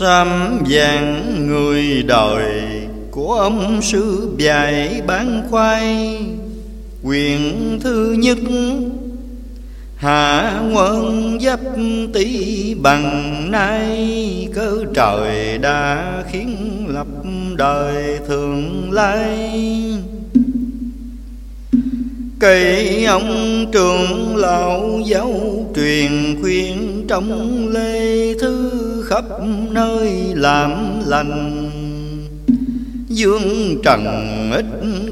Sám vàng người đời của ông sư dạy bán khoai. Quyền thứ nhất, Hạ quân giáp tỷ bằng nay Cớ trời đã khiến lập đời thường lai. Cây ông trường lão giáo truyền khuyên trong lê thư khắp nơi làm lành. Dương trần ít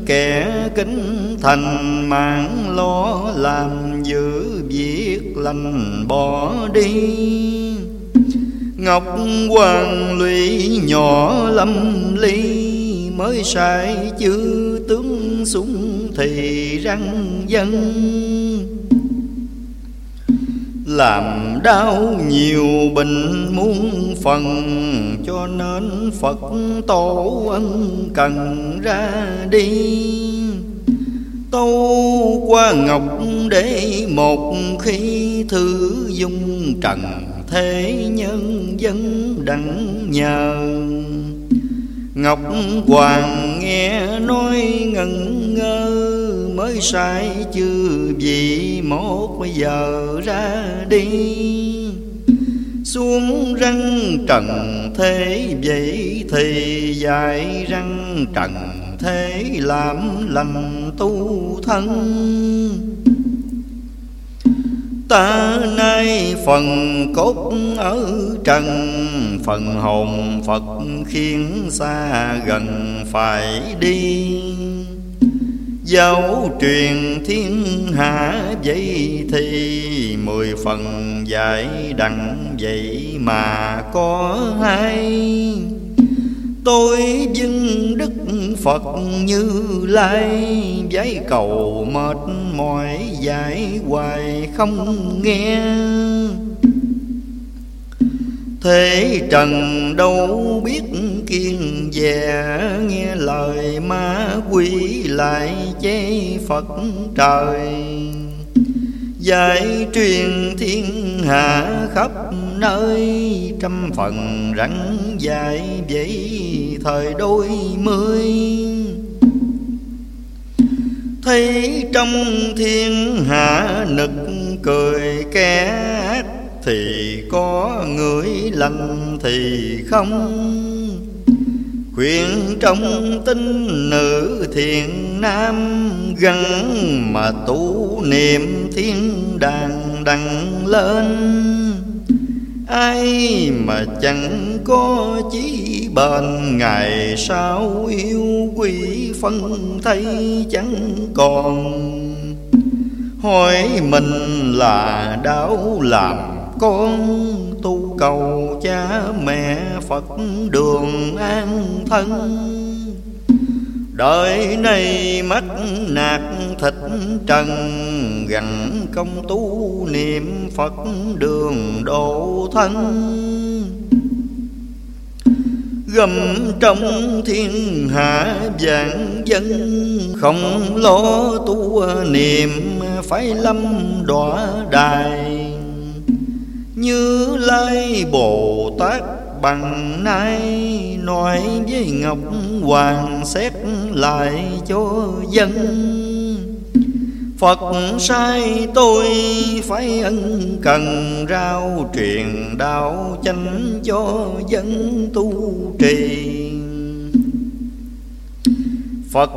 kẻ kính thành, mạng lo làm giữ việc lành bỏ đi. Ngọc hoàng lụy nhỏ lâm ly, Mới sai chư tướng súng thì răng dân làm đau nhiều bệnh muôn phần, cho nên phật tổ ân cần ra đi. Tâu qua ngọc để một khi thư dung trần thế nhân dân đặng nhờ. Ngọc Hoàng nghe nói ngẩn ngơ, Mới sai chưa vì một giờ ra đi. Xuống răng trần thế vậy thì dài răng trần thế làm lành tu thân. Ta nay phần cốt ở trần, Phần hồn Phật khiến xa gần phải đi. Giáo truyền thiên hạ vậy thì Mười phần dạy đặng vậy mà có hai. Tôi vinh đức Phật như lai, Giấy cầu mệt mỏi, giải hoài không nghe. Thế trần đâu biết kiên dè, Nghe lời ma quỷ lại chế Phật trời. Giải truyền thiên hạ khắp nơi, Trăm phần rắn dài vậy thời đôi mươi. Thấy trong thiên hạ nực cười kẻ Thì có người lành thì không. Khuyên trong tinh nữ thiện nam Gắn mà tu niệm thiên đàng đăng lên. Ai mà chẳng có chí bền, Ngày sau yêu quỷ phân thấy chẳng còn. Hỏi mình là đau làm con Tu cầu cha mẹ Phật đường an thân. Đời này mắt nạt thịt trần gần công tu niệm Phật đường độ thân. Gầm trong thiên hạ vạn dân Không lo tu niệm, phải lâm đọa đài. Như Lai Bồ Tát bằng nay nói với ngọc hoàng xét lại cho dân. Phật sai tôi phải ân cần rao truyền đạo chánh cho dân tu trì. Phật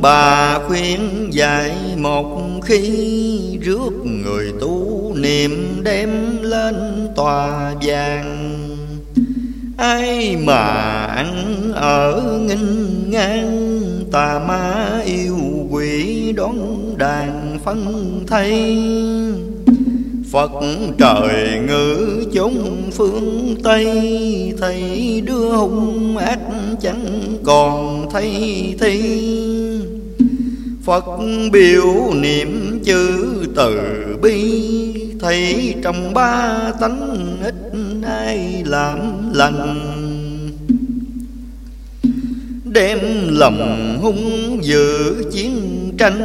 bà khuyên dạy một khi Rước người tu niệm đem lên tòa vàng. Ai mà ăn ở nghinh ngang, tà ma yêu quỷ đón đàn phân thay. Phật trời ngữ chúng phương Tây Thầy đưa hung ác chẳng còn thấy thi. Phật biểu niệm chữ từ bi, Thấy trong ba tánh ít ai làm lành. Đem lòng hung dữ chiến tranh,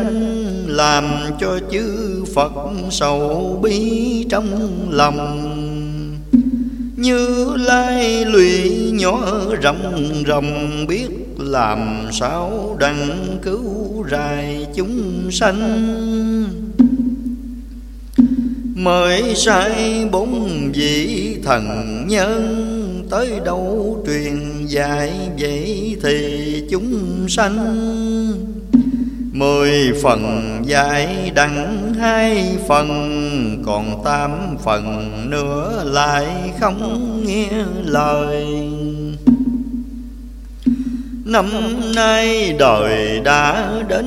Làm cho chư Phật sầu bi trong lòng. Như lai lụy nhỏ rộng rộng biết làm sao đặng cứu rài chúng sanh? Mời sai bốn vị thần nhân tới đâu truyền dạy vậy thì chúng sanh? Mười phần dạy đặng hai phần, còn tám phần nữa lại không nghe lời. Năm nay đời đã đến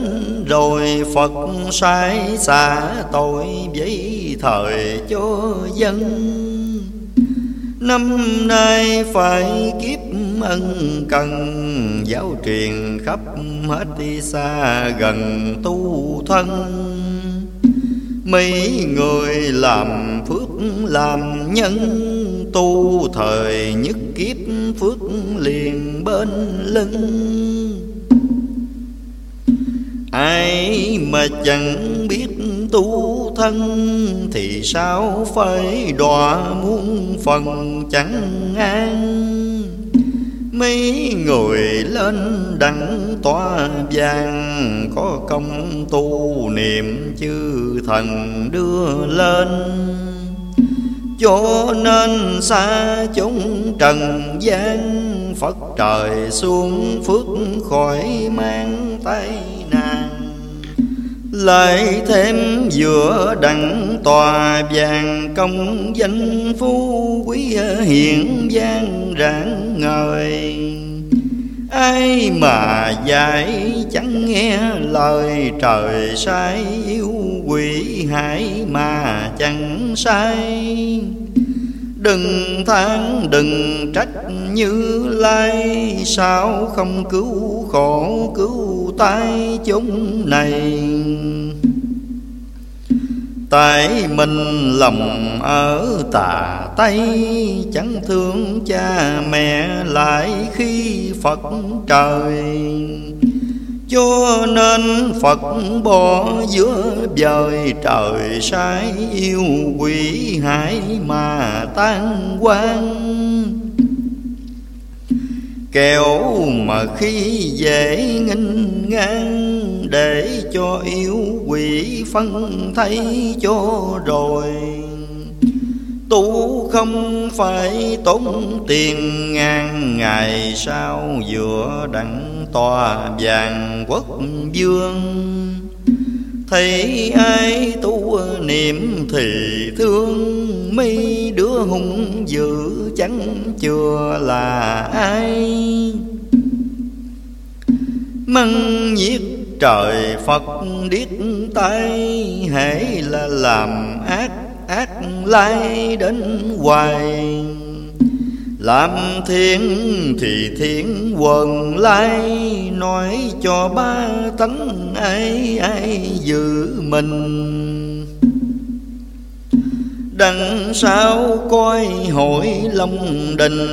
rồi, Phật sai xả tội với thời cho dân. Năm nay phải kiếp ân cần, Giáo truyền khắp hết đi xa gần tu thân. Mấy người làm phước làm nhân, Tu thời nhất kiếp phước liền bên lưng. Ai mà chẳng biết tu thân Thì sao phải đọa muôn phần chẳng an? Mấy người lên đặng tòa vàng, Có công tu niệm chư thần đưa lên. Cho nên xa chúng trần gian. Phật trời xuống phước khỏi mang tay nàng. Lại thêm giữa đặng tòa vàng công danh phú quý hiện gian rạng ngời ai mà dạy chẳng nghe lời trời sai, yêu quỷ hại mà chẳng sai. Đừng than, đừng trách như lai, Sao không cứu khổ cứu tai chúng này? Tại mình lòng ở tà Tây, Chẳng thương cha mẹ lại khi Phật trời. Cho nên Phật bỏ giữa vời trời sai yêu quỷ hại mà tan quan Kẻo mà khi dễ nghinh ngang, Để cho yêu quỷ phân thấy cho rồi. Tu không phải tốn tiền ngàn ngày sau Giữa đặng tòa vàng quốc vương? Thấy ai tu niệm thì thương mi, đứa hung dữ chẳng chưa là ai. Măng nhiệt trời Phật điếc tay Hãy là làm ác ác lai đến hoài làm thiên thì thiên quần lai, nói cho ba tánh ai ai giữ mình. Đằng sau coi hội long đình,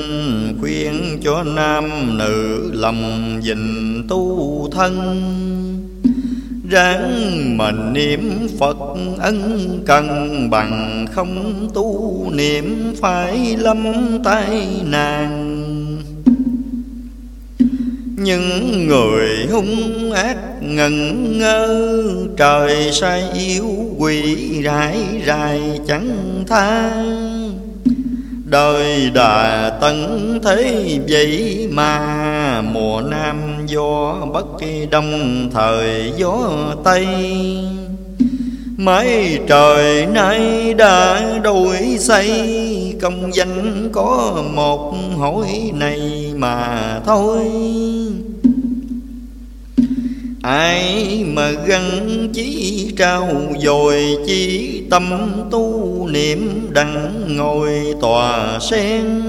khuyên cho nam nữ lòng dình tu thân ráng mà niệm Phật ân cần bằng không tu niệm phải lâm tai nạn. Những người hung ác ngần ngơ, trời sai yêu quỷ rải rải chẳng tha đời đà tấn thế vậy mà. Mùa nam gió bất kỳ đông, thời gió tây. Mấy trời nay đã đổi xây, công danh có một, hỏi này mà thôi ai mà gắn chí trao dồi chi tâm tu niệm đặng ngồi tòa sen?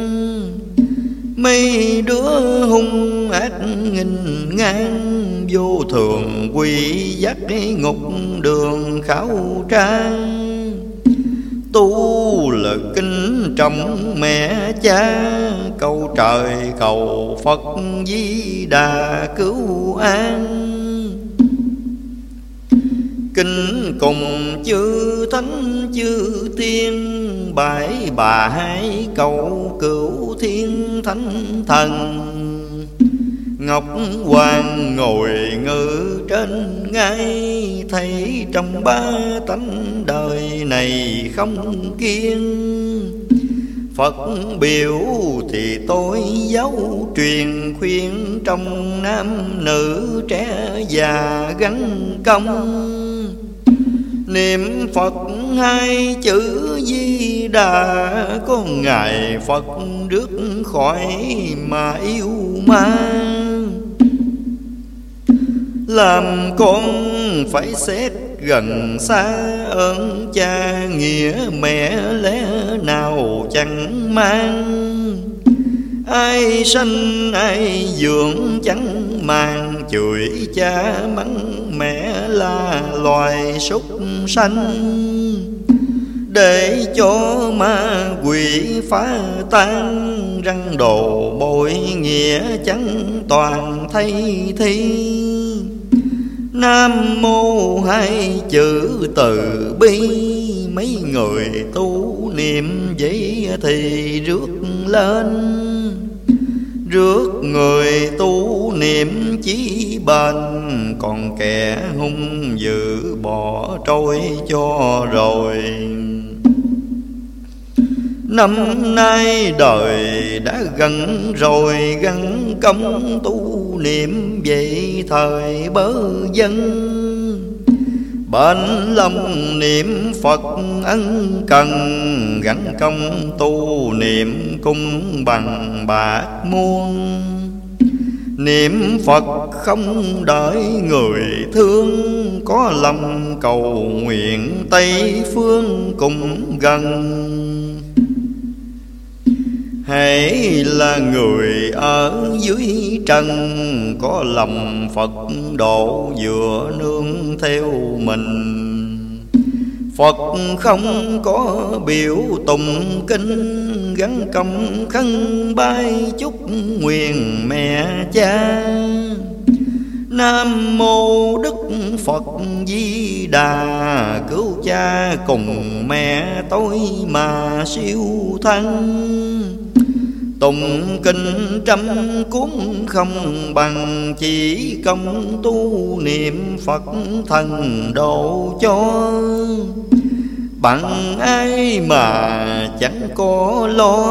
Mấy đứa hung ác nghìn ngang vô thường quy dắt ngục đường khảo trang tu là kinh trọng mẹ cha. Cầu trời, cầu phật, di đà cứu an. Kinh cùng chư thánh, chư tiên Bãi bà hai cầu cửu thiên thánh thần. Ngọc Hoàng ngồi ngự trên ngai Thấy trong ba tánh đời này không kiên Phật biểu thì tôi giáo truyền khuyên Trong nam nữ trẻ già gắn công. Niệm Phật hai chữ Di Đà, Có Ngài Phật rước khỏi mà yêu ma. Làm con phải xét gần xa ơn cha nghĩa mẹ lẽ nào chẳng mang. Ai sanh, ai dưỡng chẳng màng, chửi cha mắng mẹ là loài súc sanh. Để cho ma quỷ phá tan, răng đồ bội nghĩa chẳng toàn thay thi. Nam mô hai chữ từ bi. Mấy người tu niệm vậy thì rước lên. Rước người tu niệm chí bền Còn kẻ hung dữ bỏ trôi cho rồi. Năm nay đời đã gần rồi gắn công tu niệm về thời bớ dân. Bên lòng niệm Phật ân cần, Gắn công tu niệm cung bằng bạc muôn. Niệm Phật không đợi người thương, Có lòng cầu nguyện Tây phương cùng gần. Hãy là người ở dưới trần, Có lòng Phật độ vừa nương theo mình. Phật không có biểu tùng kinh, Gắn công khăn bay chúc nguyện mẹ cha. Nam mô Đức Phật Di Đà, Cứu cha cùng mẹ tôi mà siêu thân. Tụng kinh trăm cuốn không bằng Chỉ công tu niệm Phật thần độ cho. Bằng ai mà chẳng có lo,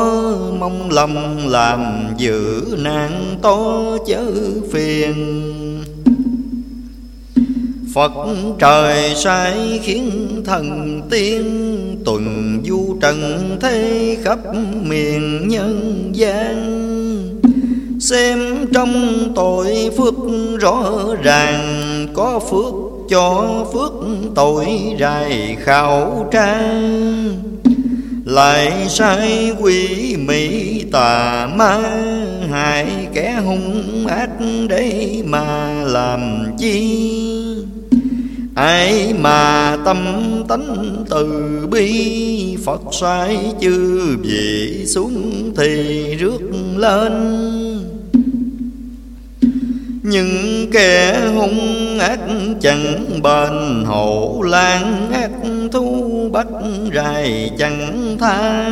Mong lòng làm giữ nạn to chớ phiền. Phật trời sai khiến thần tiên Tuần du trần thế khắp miền nhân gian. Xem trong tội phước rõ ràng Có phước cho phước tội rài khảo trang, Lại sai quỷ mỹ tà ma Hại kẻ hung ác đấy mà làm chi? Ai mà tâm tánh từ bi, phật sai chư vị xuống thì rước lên. Những kẻ hung ác chẳng bền, hổ lan ác thu bắt rài chẳng tha.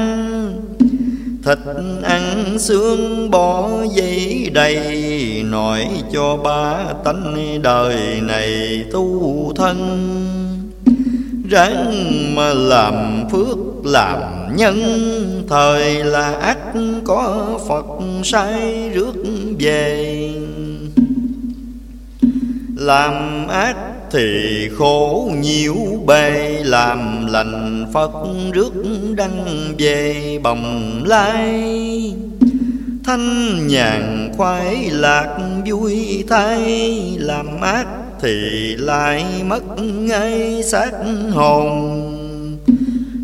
Thịt ăn xương bỏ dây đầy, Nói cho ba tánh đời này tu thân. Ráng mà làm phước làm nhân, Thời là ác có Phật sai rước về. Làm ác thì khổ nhiều bề làm lành Phật rước đăng về bồng lai. Thanh nhàn khoái lạc vui thay, Làm ác thì lại mất ngay xác hồn.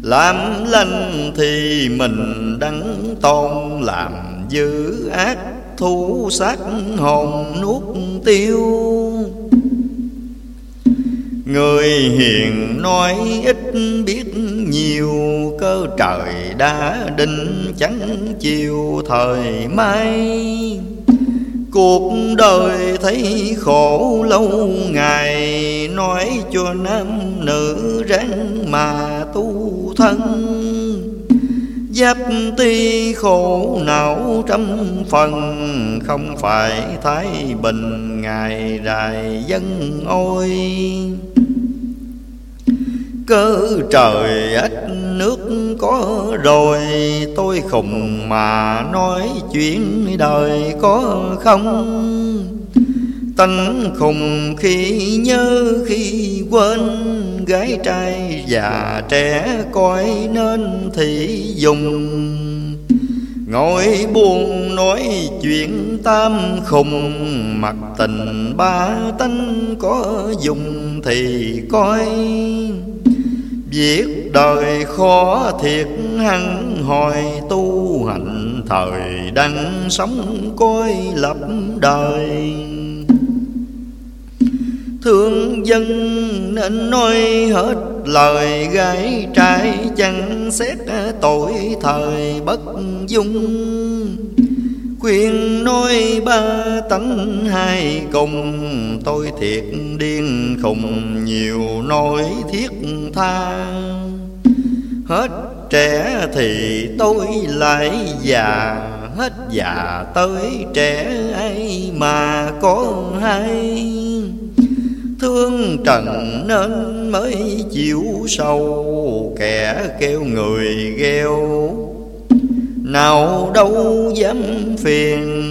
Làm lành thì mình đắng tôn Làm dữ ác thu xác hồn nuốt tiêu. Người hiền nói ít biết nhiều, Cơ trời đã định chẳng chiều thời mai. Cuộc đời thấy khổ lâu ngày, Nói cho nam nữ ráng mà tu thân. Giáp ti khổ não trăm phần, Không phải thái bình ngày rài dân ôi. Cơ trời ách nước có rồi, Tôi khùng mà nói chuyện đời có không? Tánh khùng khi nhớ khi quên, Gái trai già trẻ coi nên thì dùng. Ngồi buồn nói chuyện tam khùng Mặt tình ba tánh có dùng thì coi. Việc đời khó thiệt hăng hồi tu hành Thời đang sống coi lập đời. Thương dân nên nói hết lời gái trai, chẳng xét tội thời bất dung. Khuyên nói ba tánh hai cùng Tôi thiệt điên khùng, nhiều nỗi thiết tha Hết trẻ thì tôi lại già, Hết già tới trẻ ai mà có hay. Thương trần nên mới chịu sâu Kẻ kêu người gheo nào đâu dám phiền.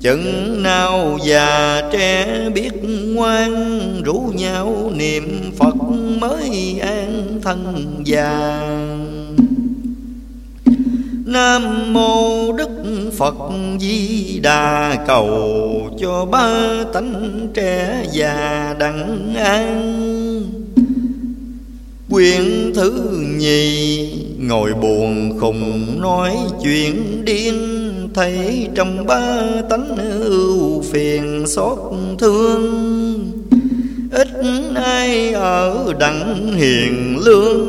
Chừng nào già trẻ biết ngoan, rủ nhau niệm phật mới an thân già. Nam mô Đức Phật Di Đà, cầu cho ba tánh trẻ già đặng an. Quyển thứ nhì. Ngồi buồn khùng nói chuyện điên, Thấy trong ba tánh ưu phiền xót thương. Ít ai ở đặng hiền lương,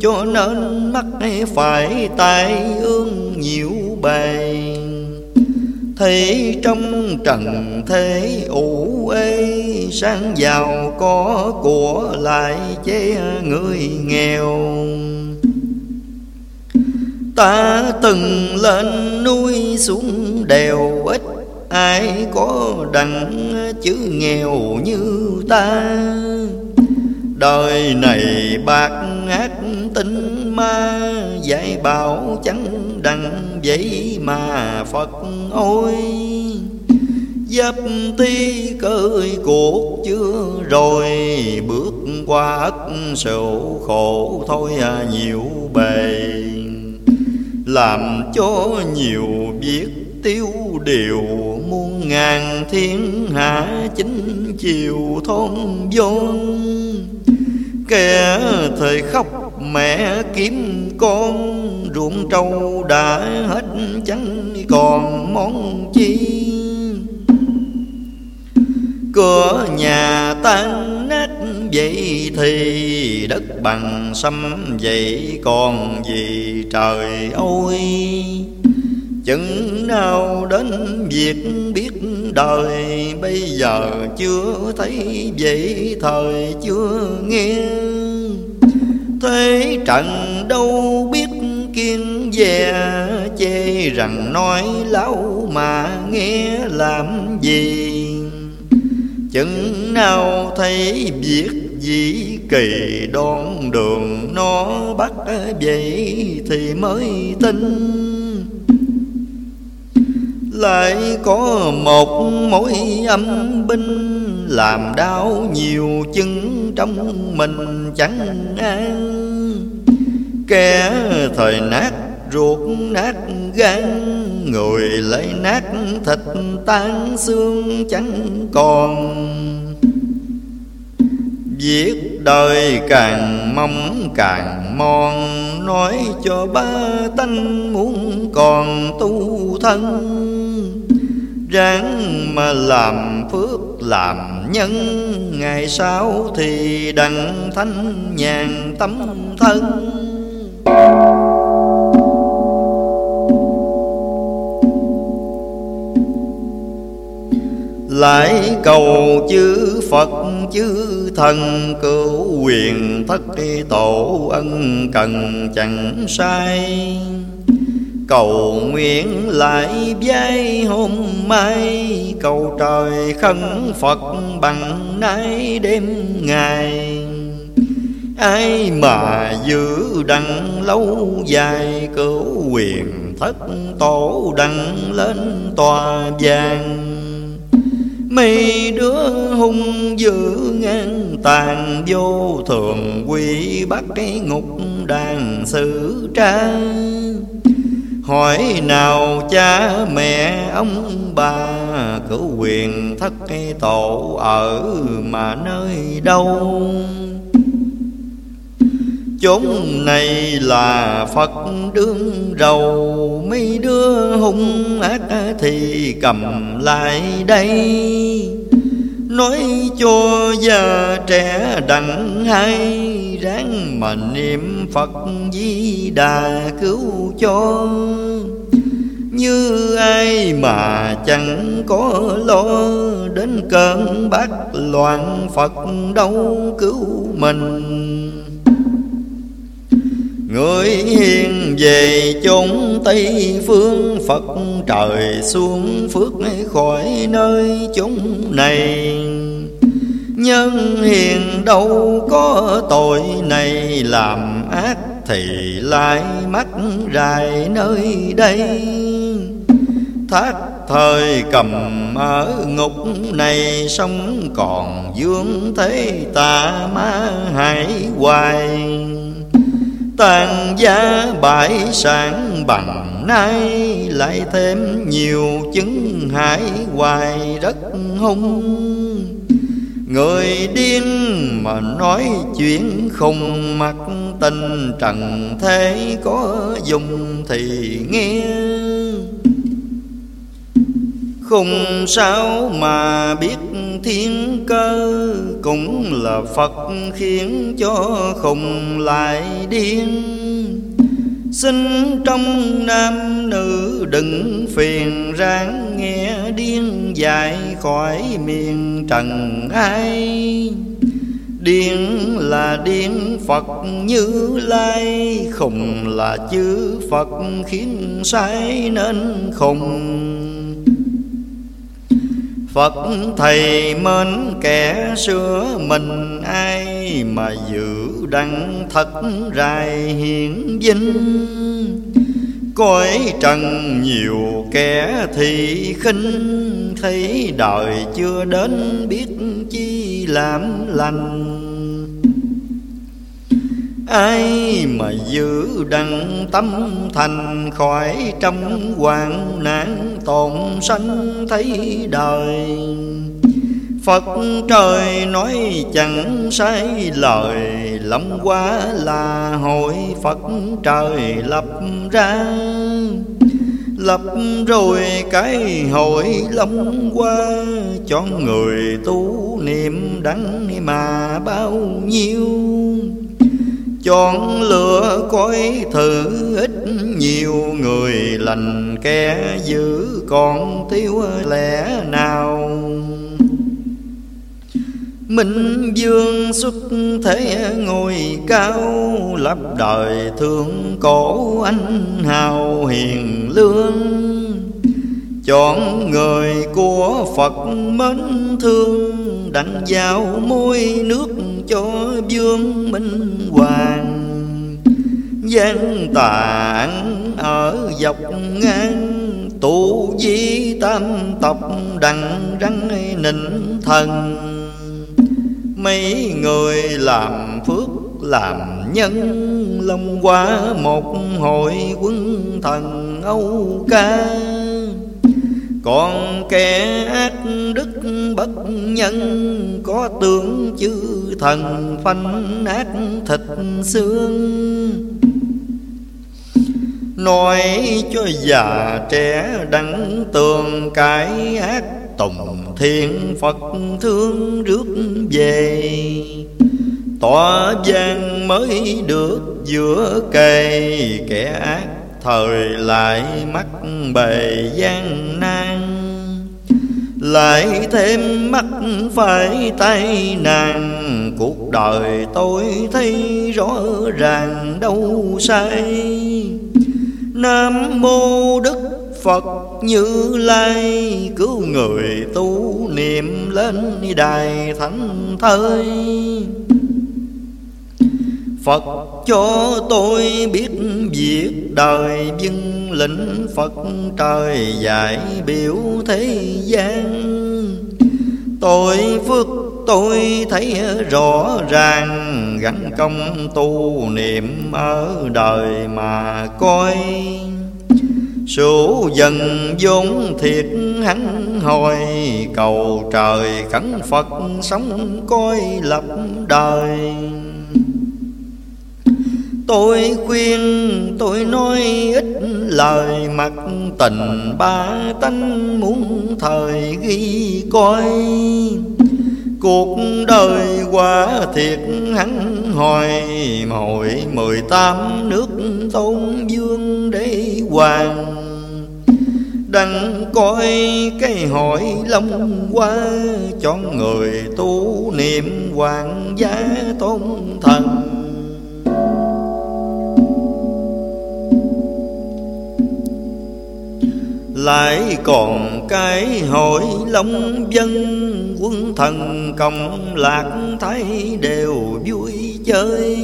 Cho nên mắt phải tai ương nhiều bề Thấy trong trần thế ủ ê Sang giàu có của lại chế người nghèo. Ta từng lên núi xuống đèo, ít Ai có đặng chữ nghèo như ta. Đời này bạc ác tinh ma Dạy bảo chẳng đặng vậy mà Phật ôi, Giáp ti cơi cuộc chưa rồi, Bước qua ất sầu khổ thôi à nhiều bề. Làm cho nhiều việc tiêu điều, muôn ngàn thiên hạ chính chiều thôn vốn. Kẻ thời khóc mẹ kiếm con, ruộng trâu đã hết chẳng còn món chi? Cửa nhà tan nát vậy thì đất bằng xâm vậy còn gì trời ơi? Chừng nào đến việc biết đời, bây giờ chưa thấy vậy, thời chưa nghe thế trận đâu biết kiên dè chê rằng nói lâu mà nghe làm gì. Chừng nào thấy việc gì kỳ đoan đường nó bắt vậy thì mới tin. Lại có một mối âm binh làm đau nhiều chân trong mình chẳng an. Kẻ thời nát ruột nát gan, người lấy nát thịt tan xương chẳng còn. Viết đời càng mong càng mòn, Nói cho ba tanh muốn còn tu thân. Ráng mà làm phước làm nhân, Ngày sau thì đặng thanh nhàn tâm thân. Lại cầu chư Phật, chư thần cứu quyền thất tổ ân cần chẳng sai. Cầu nguyện lại giây hôm mai. Cầu trời khấn Phật bằng nay đêm ngày. Ai mà giữ đặng lâu dài, Cứu quyền thất tổ đặng lên tòa vàng. Mấy đứa hung dữ ngang tàn vô thường quy bắt cái ngục đàn xử trang Hỏi nào cha mẹ ông bà, Cửu quyền thất tổ ở mà nơi đâu? Chốn này là Phật đương đầu Mấy đứa hung ác thì cầm lại đây. Nói cho già trẻ đặng hay, Ráng mà niệm Phật di đà cứu cho. Như ai mà chẳng có lo, Đến cơn bát loạn Phật đâu cứu mình. Người hiền về chốn Tây phương, Phật trời xuống phước khỏi nơi chúng này. Nhân hiền đâu có tội này, làm ác Thì lại mắc rài nơi đây. Thác thời cầm ở ngục này, Sống còn dương thế tà ma hải hoài tàn gia bãi sản bằng nay, lại thêm nhiều chứng hại hoài rất hung. Người điên mà nói chuyện không mặc tình trần thế có dùng thì nghe. Không sao mà biết thiên cơ cũng là Phật khiến cho khùng lại điên. Xin trong nam nữ đừng phiền ráng nghe điên dài khỏi miền trần ai. Điên là điên, Phật như lai, Khùng là chữ Phật khiến sai nên khùng. Phật thầy mến kẻ xưa mình ai mà giữ đăng thật rài hiển vinh. Cõi trần nhiều kẻ thì khinh, Thấy đời chưa đến biết chi làm lành. Ai mà giữ đặng tâm thành khỏi trăm hoạn nạn tồn sanh thấy đời? Phật trời nói chẳng sai lời Lòng qua là hội Phật trời lập ra. Lập rồi cái hội lâm qua Cho người tu niệm đắng mà bao nhiêu? Chọn lựa coi thử ít nhiều người lành kẻ giữ còn thiếu lẽ nào? Minh dương xuất thế ngồi cao, Lập đời thương cổ anh hào hiền lương. Chọn người của Phật mến thương Đặng vào môi nước cho vương minh hoàng. Gian tạng ở dọc ngang, tụ di tam tộc đằng răng nịnh thần. Mấy người làm phước làm nhân long qua một hội quân thần âu ca còn kẻ ác đức bất nhân có tướng chư thần phanh ác thịt xương. Nói cho già trẻ đắng tường cái ác tùng thiên phật thương rước về. Tỏa gian mới được giữa cây kẻ ác thời lại mắc bề gian nan. Lại thêm mắt phải tay nàng, cuộc đời tôi thấy rõ ràng đâu sai. Nam mô đức phật như lai, cứu người tu niệm lên đài thánh thơi. Phật. Cho tôi biết việc đời dân lĩnh Phật trời giải biểu thế gian. Tôi phước tôi thấy rõ ràng gắn công tu niệm ở đời mà coi. Sủ dần vốn thiệt hắn hồi, Cầu trời khấn Phật sống coi lập đời. Tôi khuyên, tôi nói ít lời mặt tình ba tánh muốn thời ghi coi. Cuộc đời quá thiệt, hắn hồi Hồi mười tám nước tôn dương để hoàng. Đành coi cái hội long qua Cho người tu niệm hoàng gia tôn thần. Lại còn cái hội long dân, quân thần cộng lạc thấy đều vui chơi.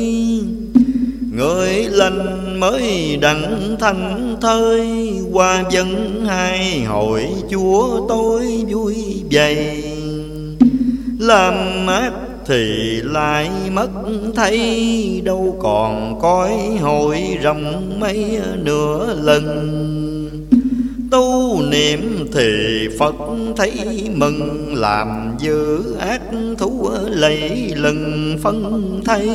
Người lành mới đặng thanh thơi, qua dân hai hội chúa tôi vui vầy. Làm ác thì lại mất thấy, đâu còn coi hội rồng mấy nửa lần tu niệm thì Phật thấy mừng, Làm dữ ác thú lấy lần phân thay.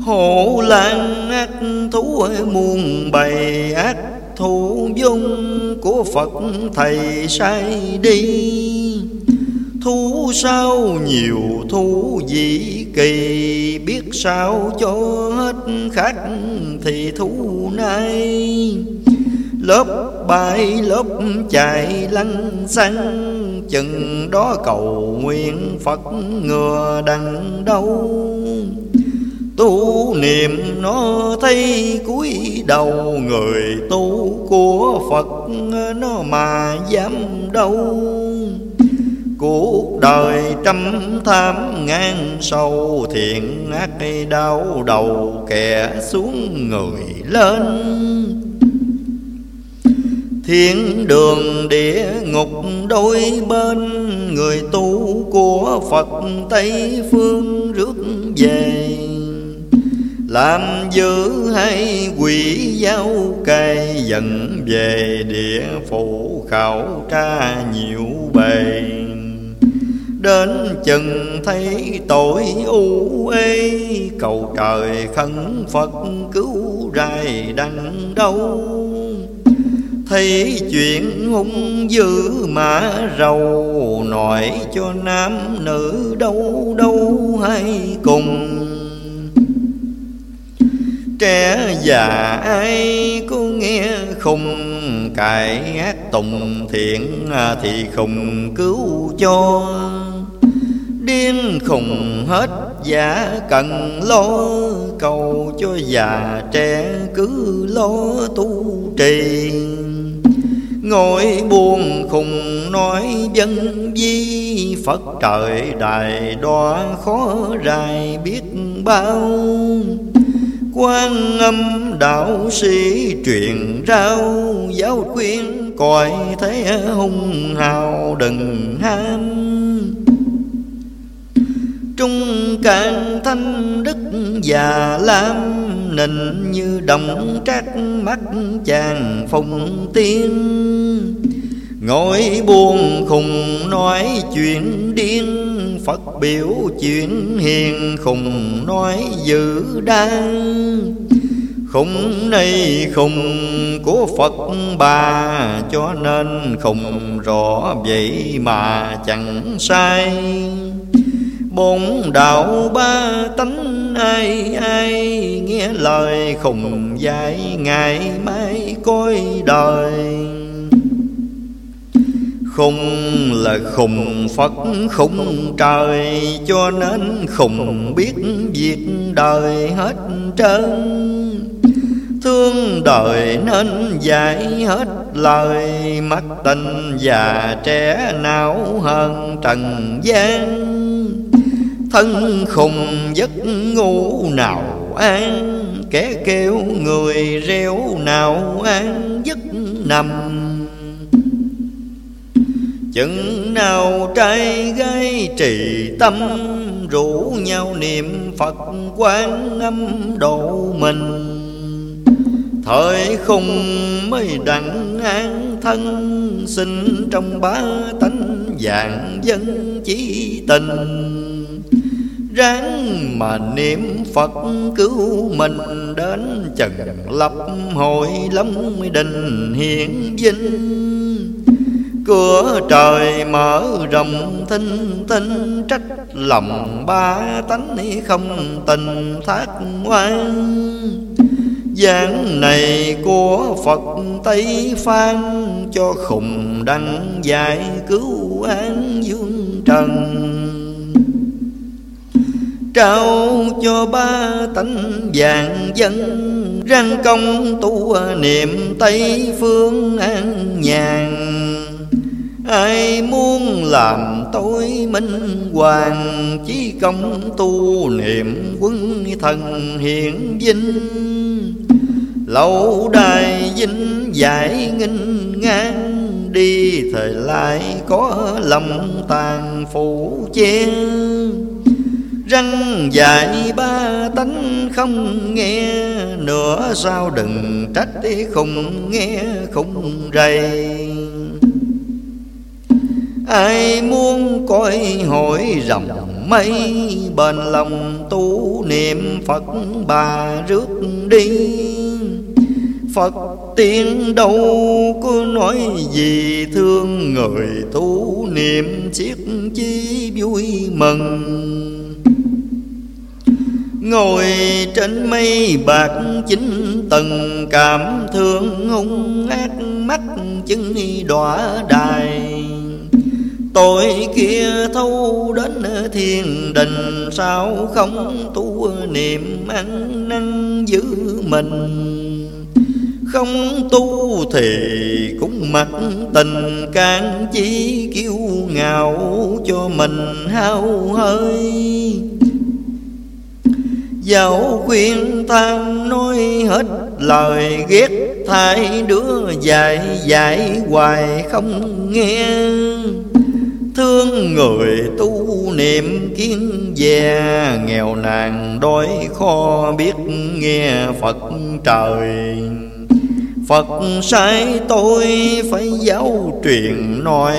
Hộ lan ác thú muôn bày ác thủ dung của Phật thầy sai đi. Thú sao nhiều thú dĩ kỳ? Biết sao cho hết khách thì thú nay? Lớp bay lớp chạy lăn xăng, Chừng đó cầu nguyện Phật ngừa đằng đâu? Tu niệm nó thấy cúi đầu, Người tu của Phật nó mà dám đâu? Cuộc đời trăm tham ngang sâu, Thiện ác đau đầu kẻ xuống người lên. Thiên đường địa ngục đôi bên, Người tu của Phật Tây Phương rước về. Làm giữ hay quỷ giao cây dẫn về địa phủ khảo tra nhiều bề. Đến chừng thấy tội u ê, Cầu trời khấn Phật cứu rài đằng đâu. Thấy chuyện hung dữ mà rầu, Nói cho nam nữ đâu đâu hay cùng. Trẻ già ai có nghe khùng Cải ác tùng thiện thì khùng cứu cho. Điên khùng hết giả cần lo Cầu cho già trẻ cứ lo tu trì. Ngồi buồn khùng nói dân di Phật trời đài đoá khó rài biết bao. Quan âm đạo sĩ truyền rao, Giáo khuyên cõi thế hung hào đừng ham. Trung càng thanh đức già lam, Nịnh như đồng trác mắt chàng phùng tiên. Ngồi buồn khùng nói chuyện điên, Phật biểu chuyện hiền khùng nói dữ đan Khùng này khùng của Phật bà, Cho nên khùng rõ vậy mà chẳng sai. Bốn đạo ba tánh ai ai, Nghe lời khùng dạy ngày mai coi đời. Khùng là khùng Phật khùng trời, Cho nên khùng biết việc đời hết trơn. Thương đời nên dạy hết lời, Mắt tình già trẻ não hơn trần gian. Thân khùng giấc ngủ nào an, Kẻ kêu người reo nào an giấc nằm. Chừng nào trai gái trì tâm, Rủ nhau niệm Phật quán âm độ mình. Thời khung mới đặng an thân, Sinh trong ba tánh dạng dân chỉ tình. Ráng mà niệm Phật cứu mình Đến trần lập hội lâm đình hiện vinh. Cửa trời mở rộng tinh tinh Trách lòng ba tánh không tình thác ngoan Giảng này của Phật Tây Phan Cho khùng đăng giải cứu an dương trần. Trao cho ba tánh vàng dân. Răng công tu niệm Tây Phương an nhàn. Ai muốn làm tối minh hoàng, Chỉ công tu niệm quân thần hiện vinh Lâu đài vinh giải nghinh ngang Đi thời lại có lòng tàn phủ che. Răng dạy ba tánh không nghe Nữa sao đừng trách không nghe, không rầy. Ai muốn coi hội rộng mây, Bền lòng tu niệm Phật bà rước đi. Phật tiên đâu có nói gì, thương người tu niệm chiết chi vui mừng. Ngồi trên mây bạc chính tầng, cảm thương hung ác mắt chứng đọa đài. Tội kia thâu đến thiên đình, Sao không tu niệm ăn năn giữ mình? Không tu thì cũng mặc tình, can chi kiêu ngạo cho mình hao hơi dẫu khuyên than nói hết lời ghét thay đứa dạy dạy hoài không nghe. Thương người tu niệm kiến già, Nghèo nàn đói kho biết nghe Phật trời. Phật sai tôi phải giáo truyền nói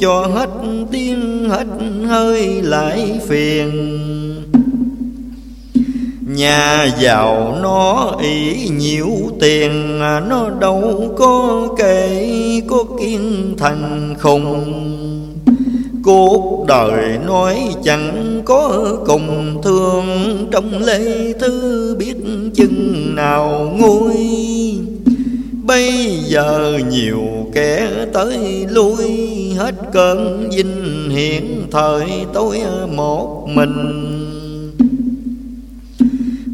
Cho hết tiếng, hết hơi lại phiền. Nhà giàu nó ý nhiều tiền à, Nó đâu có kể, có kiên thành khùng Cuộc đời nói chẳng có cùng thương, Trong lễ thư biết chừng nào nguôi. Bây giờ nhiều kẻ tới lui, Hết cơn vinh hiện thời tôi một mình.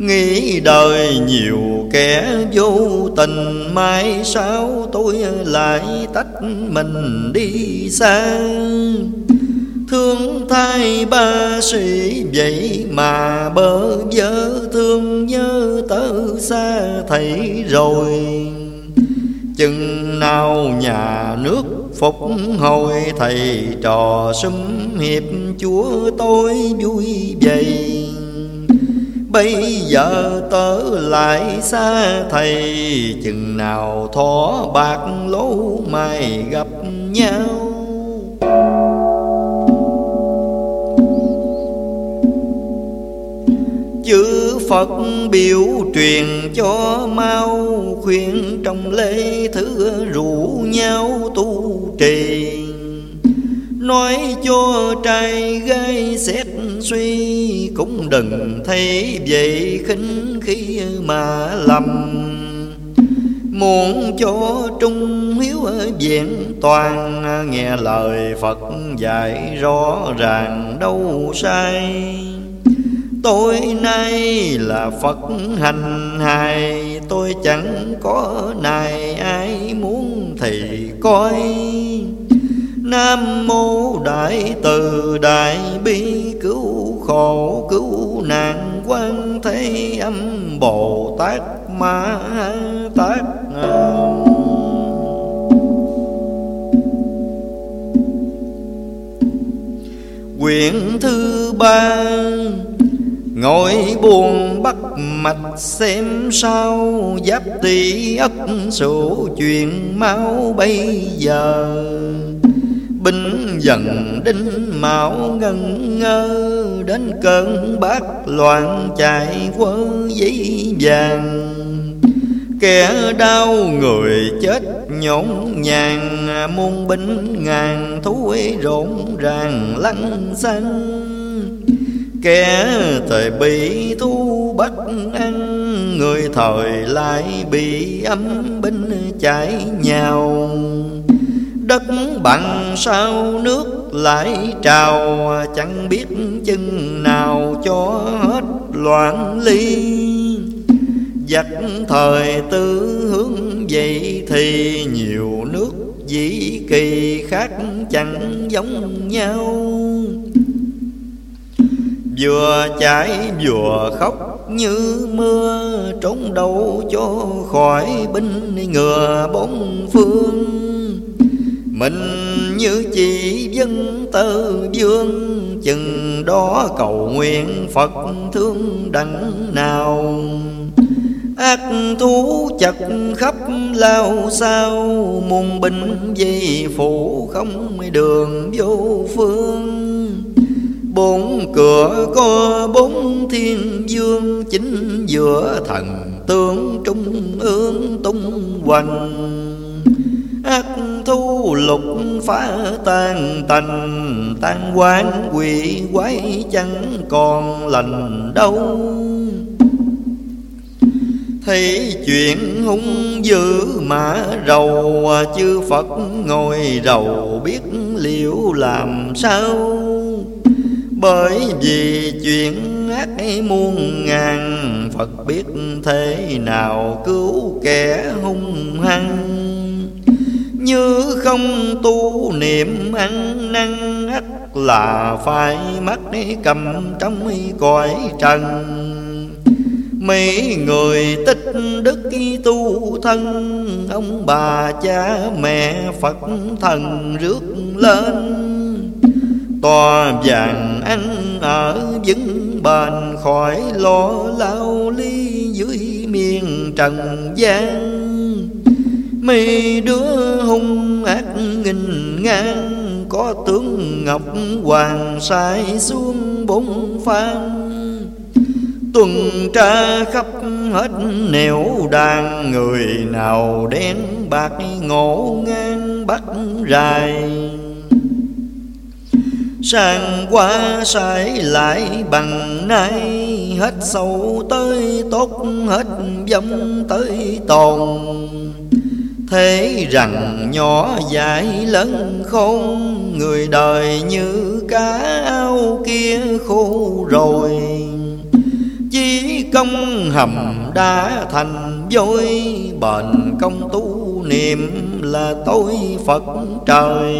Nghĩ đời nhiều kẻ vô tình, Mai sao tôi lại tách mình đi xa. Thương thay ba sĩ vậy mà bơ vơ, thương nhớ tớ xa thầy rồi. Chừng nào nhà nước phục hồi, thầy trò sum hiệp chúa tôi vui vậy. Bây giờ tớ lại xa thầy, Chừng nào thỏ bạc lỗ mày gặp nhau. Chữ Phật biểu truyền cho mau, khuyên trong lễ thứ rủ nhau tu trì. Nói cho trai gái xét suy Cũng đừng thấy vậy khinh khi mà lầm. Muốn cho trung hiếu vẹn toàn, Nghe lời Phật dạy rõ ràng đâu sai. Tôi nay là Phật hành hài, Tôi chẳng có nài ai muốn thì coi. Nam mô Đại Từ Đại Bi. Cứu khổ, cứu nạn, quan thế âm Bồ Tát Ma Tát Quyển thứ ba Ngồi buồn bắt mạch xem sao. Giáp tỷ ất sổ chuyện mau bây giờ. Binh dần đinh mạo ngân, ngơ Đến cơn bát loạn chạy quơ giấy vàng. Kẻ đau người chết nhổn nhàng Muôn binh ngàn thú rộn ràng lăn xanh Kẻ thời bị thu bắt ăn, Người thời lại bị âm binh chạy nhào. Đất bằng sao nước lại trào, Chẳng biết chân nào cho hết loạn ly. Giặc thời tư hướng vậy thì nhiều nước dĩ kỳ khác chẳng giống nhau. Vừa chảy vừa khóc như mưa, Trốn đâu cho khỏi binh ngừa bốn phương. Mình như chỉ dân tơ dương Chừng đó cầu nguyện Phật thương đặng nào. Ác thú chặt khắp lao sao, muôn binh gì phủ không đường vô phương. Bốn cửa có bốn thiên dương, Chính giữa thần tướng trung ương tung hoành. Ác thu lục phá tan tành, Tan quán quỷ quái chẳng còn lành đâu. Thấy chuyện hung dữ mà rầu, Chư Phật ngồi rầu biết liệu làm sao. Bởi vì chuyện ác muôn ngàn, Phật biết thế nào cứu kẻ hung hăng. Như không tu niệm ăn năn ắt là phải mắt cầm trong cõi trần. Mấy người tích đức tu thân, Ông bà cha mẹ Phật thần rước lên. Tòa vàng ăn ở vững bền Khỏi lo lao ly dưới miền trần gian mi đứa hung ác nghìn ngang, Có tướng Ngọc Hoàng sai xuống bốn phan Tuần tra khắp hết nẻo đàn Người nào đen bạc ngộ ngang bắt rài. Sang qua sai lại bằng nay Hết sâu tới tốt, hết dâm tới tồn. Thế rằng nhỏ dài lớn khôn, Người đời như cá ao kia khô rồi. Chí công hầm đã thành vôi Bền công tu niệm là tôi Phật trời.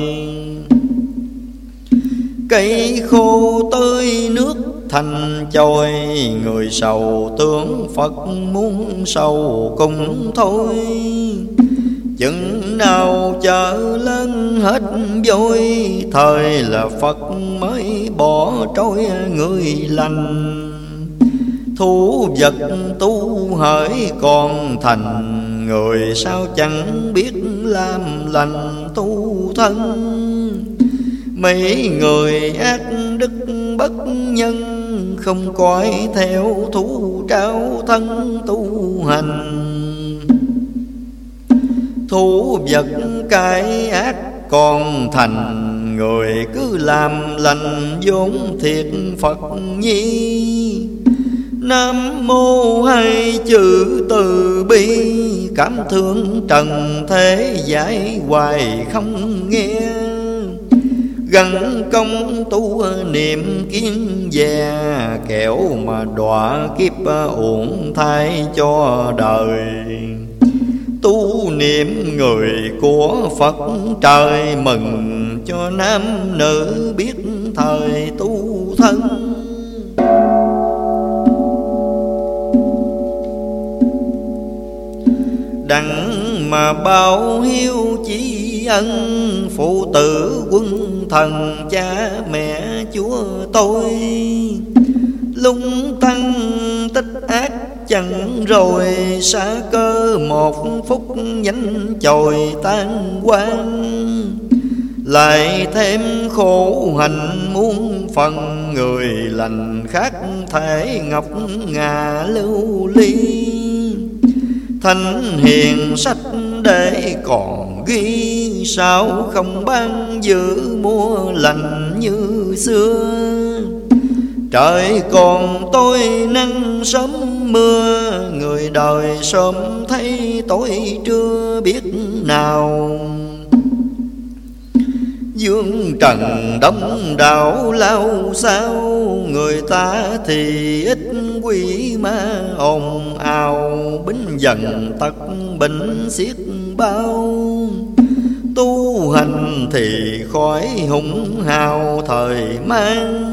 Cây khô tươi nước thành chồi, Người sầu tướng Phật muốn sầu cùng thôi. Chừng nào chợ lớn hết vui, Thời là Phật mới bỏ trôi người lành. Thú vật tu hỡi còn thành, Người sao chẳng biết làm lành tu thân. Mấy người ác đức bất nhân, Không coi theo thú trao thân tu hành. Thú vật cái ác còn thành Người cứ làm lành vốn thiệt Phật nhi. Nam mô hai chữ từ bi. Cảm thương trần thế giải hoài không nghe. Gần công tu niệm kiến già, Kẻo mà đọa kiếp uổng thai cho đời. Tu niệm người của Phật trời Mừng cho nam nữ biết thời tu thân. Đặng mà bao hiếu chỉ ân, phụ tử quân thần cha mẹ chúa tôi, lung tăng chẳng rồi xa cơ, một phút nhánh chồi tan quang lại thêm khổ hạnh muôn phần, người lành khác thể ngọc ngà lưu ly. Thanh hiền sách để còn ghi, Sao không ban giữ mua lành như xưa? Trời còn tôi nắng sớm mưa, Người đời sớm thấy tối trưa biết nào. Dương trần đông đảo lao sao Người ta thì ít quỷ ma ồn ào. Bính dần tật bệnh xiết bao, Tu hành thì khỏi hùng hào thời mang.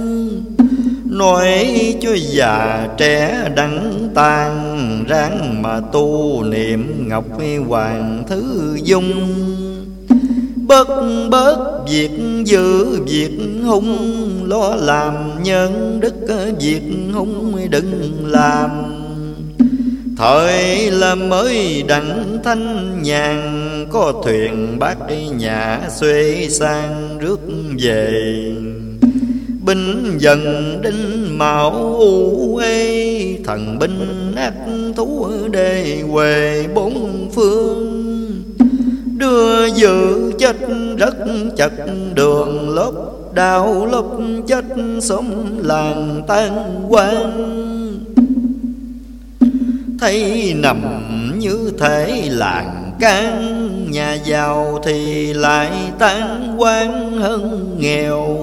Nói cho già trẻ đắng tan, Ráng mà tu niệm ngọc hoàng thứ dung. Bớt bớt việc giữ việc hung, Lo làm nhân đức việc hung đừng làm. Thời là mới đặng thanh nhàn, Có thuyền bác đi nhà xuê sang rước về. Binh dần đinh mạo u ê Thần binh ác thú đề quề bốn phương. Đưa dự chết rất chặt đường lốc Đào lốc chết sống làng tan quang Thấy nằm như thể làng can, Nhà giàu thì lại tan quang hơn nghèo.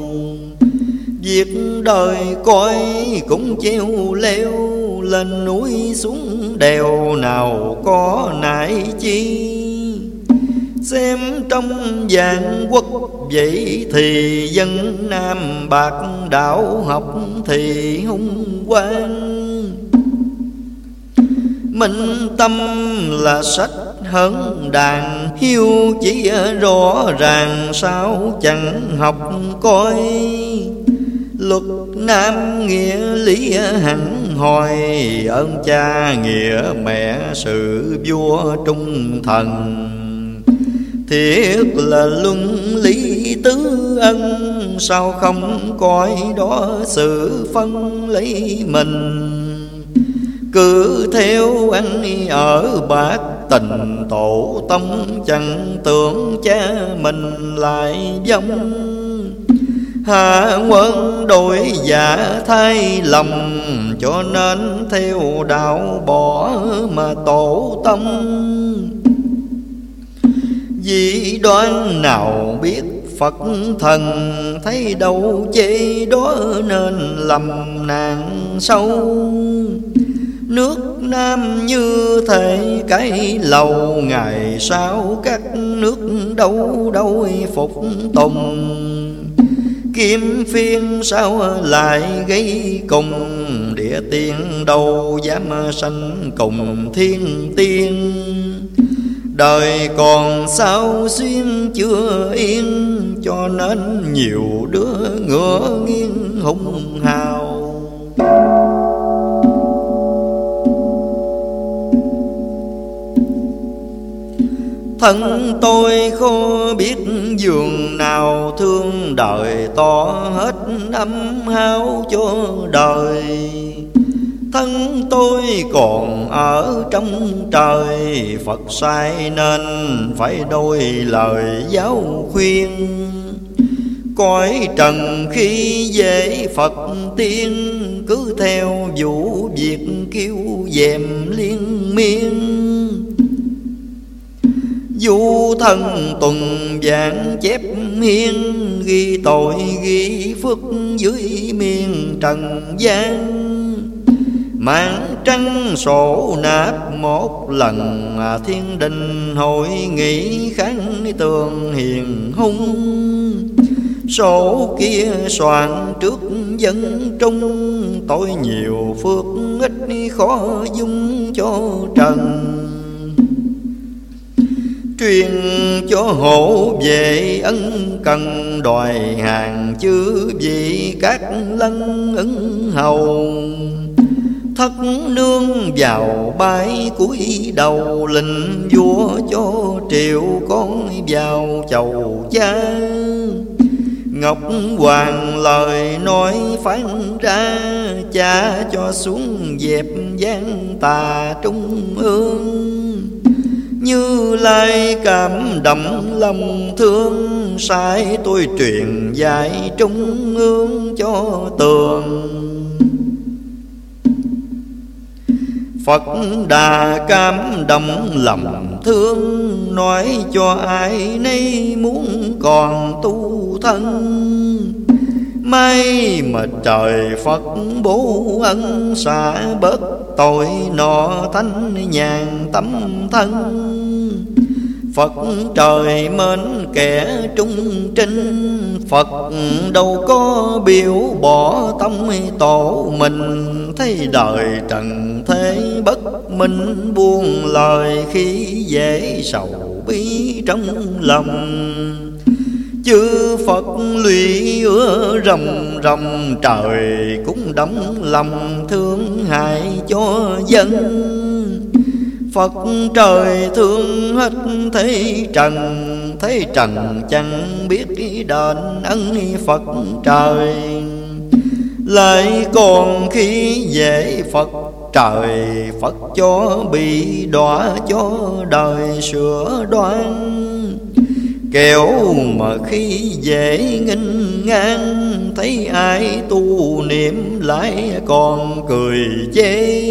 Việc đời coi cũng treo leo, Lên núi xuống đèo nào có nại chi? Xem trong vạn quốc vậy thì dân Nam Bạc đảo học thì hung quang. Minh tâm là sách hơn đàn Hiếu chỉ rõ ràng sao chẳng học coi. Luật nam nghĩa lý hẳn hồi, Ơn cha nghĩa mẹ sự vua trung thần. Thiết là luân lý tứ ân, Sao không coi đó sự phân lấy mình? Cứ theo ăn ở bạc tình tổ tâm Chẳng tưởng cha mình lại giống Hạ quân đổi giả thay lầm, Cho nên theo đạo bỏ mà tổ tâm. Vì đoán nào biết Phật thần Thấy đâu chê đó nên lầm nạn sâu. Nước Nam như thể cái lầu, Ngày sau các nước đâu đâu phục tùng. Kim phiên sao lại gây cùng Địa tiên đâu dám sanh cùng thiên tiên? Đời còn sao xuyên chưa yên, Cho nên nhiều đứa ngựa nghiêng hùng hào. Thân tôi khô biết giường nào, thương đời to hết âm hao cho đời. Thân tôi còn ở trong trời, Phật sai nên phải đôi lời giáo khuyên. Cõi trần khi dễ Phật tiên, cứ theo vụ việc kêu dèm liên miên. Du thân tuần giảng chép hiên Ghi tội ghi phước dưới miền trần gian. Mạng trăng sổ nạp một lần à, Thiên đình hội nghị kháng tường hiền hung. Sổ kia soạn trước dân trung tôi nhiều phước ít khó dung cho trần. Truyền cho hộ về ân cần, đòi hàng chư vị các lân ứng hầu. Thất nương vào bái cúi đầu, lệnh vua cho triệu con vào chầu cha. Ngọc Hoàng lời nói phán ra, Cha cho xuống dẹp gian tà trung ương. Như lai cảm đậm lòng thương, Sai tôi truyền dạy trung ương cho tường. Phật Đà cảm động lòng thương, Nói cho ai nay muốn còn tu thân. May mà trời Phật bố ân xả bớt tội nọ thanh nhàn tâm thân. Phật trời mến kẻ trung trinh, Phật đâu có biểu bỏ tâm tổ mình. Thấy đời trần thế bất minh, buông lời Khi dễ sầu bi trong lòng. Chư Phật lụy ưa rồng rồng Trời cũng đóng lòng thương hại cho dân. Phật trời thương hết thấy trần thấy trần chẳng biết đền ân Phật trời. Lại còn khi dễ Phật trời, Phật cho bị đọa cho đời sửa đoan. Kẻo mà khi dễ nghinh ngang, Thấy ai tu niệm lại còn cười chê.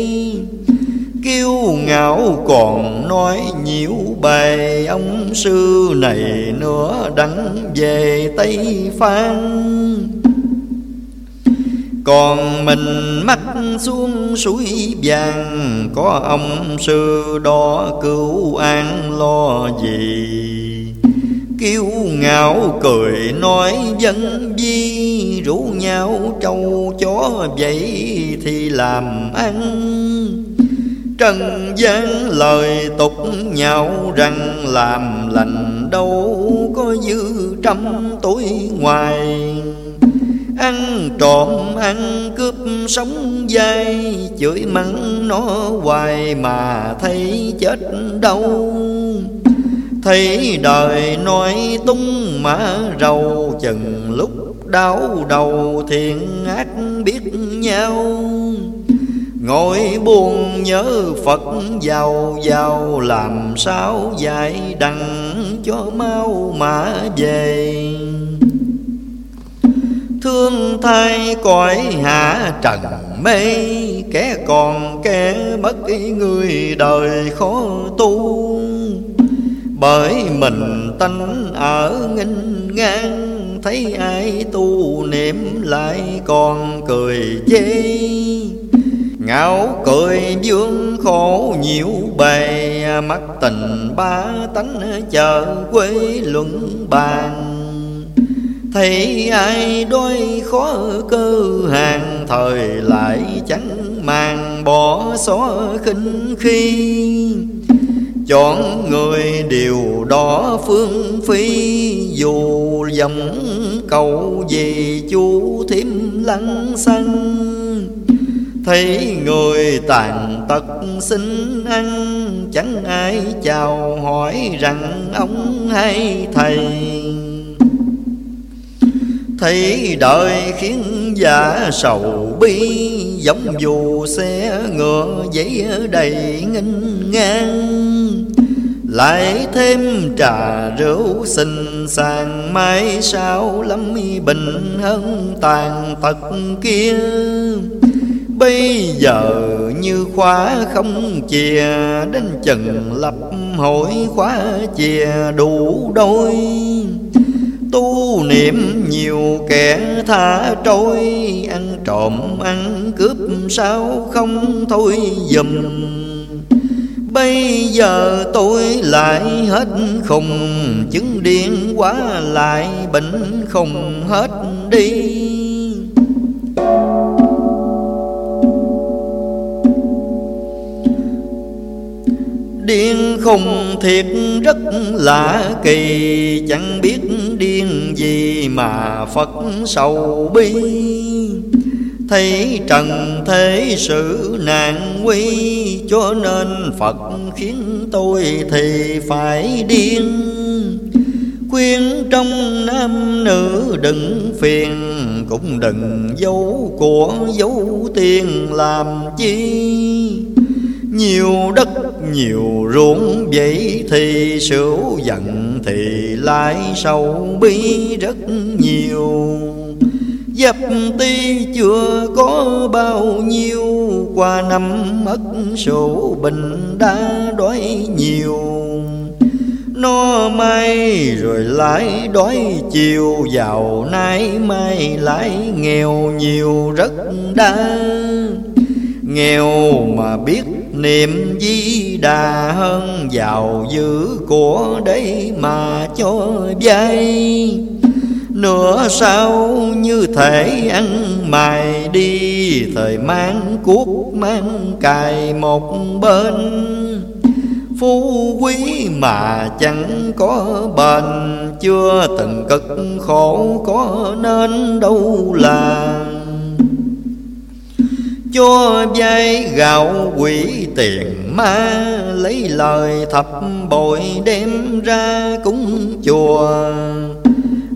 Kiêu ngạo còn nói nhiễu bài, Ông sư này nữa đắng về Tây Phan. Còn mình mắt xuống suối vàng, Có ông sư đó cứu an lo gì? Kiêu ngạo, cười nói dân di Rủ nhau trâu chó vậy thì làm ăn. Trần gian lời tục nhau rằng Làm lành đâu có dư trăm tuổi ngoài. Ăn trộm, ăn cướp sống dây Chửi mắng nó hoài mà thấy chết đâu. Thấy đời nói tung mã rầu, Chừng lúc đau đầu thiện ác biết nhau. Ngồi buồn nhớ Phật giàu giàu Làm sao dạy đằng cho mau mà về. Thương thay cõi hạ trần mê, Kẻ còn kẻ mất người đời khó tu. Bởi mình tánh ở nghinh ngang, Thấy ai tu niệm lại còn cười chê. Ngạo cười dương khổ nhiều bề, Mắt tình ba tánh chờ quê luận bàn. Thấy ai đôi khó cơ hàng, Thời lại chẳng màng bỏ xó khinh khi. Chọn người điều đó phương phi. Dù dòng cầu gì chú thêm lăng xăng Thấy người tàn tật xin ăn, Chẳng ai chào hỏi rằng ông hay thầy. Thấy đời khiến giả sầu bi, Giống dù xe ngựa giấy đầy nghinh ngang. Lại thêm trà rượu xinh sàng, Mai sao lắm bình hơn tàn tật kia. Bây giờ như khóa không chìa, Đến chừng lập hội khóa chìa đủ đôi. Tu niệm nhiều kẻ tha trôi, Ăn trộm, ăn cướp sao không thôi dùm. Bây giờ tôi lại hết khùng, Chứng điên quá lại bệnh không hết đi. Điên khùng thiệt rất lạ kỳ. Chẳng biết điên gì mà Phật sầu bi. Thấy trần thế sự nạn quy Cho nên Phật khiến tôi thì phải điên. Khuyên trong nam nữ đừng phiền, Cũng đừng dấu của dấu tiền làm chi. Nhiều đất nhiều ruộng vậy thì sửu giận thì lại sâu bi rất nhiều. Dập ti chưa có bao nhiêu, Qua năm mất sổ bình đã đói nhiều. Nó may rồi lại đói chiều Giàu nay mai lại nghèo nhiều rất đa. Nghèo mà biết niệm di đà hơn giàu dữ của đấy mà cho vay Nửa sau như thể ăn mài đi, Thời mang cuốc mang cài một bên. Phú quý mà chẳng có bền, Chưa từng cực khổ có nên đâu là cho vay gạo quỷ tiền ma, lấy lời thập bội đem ra cúng chùa.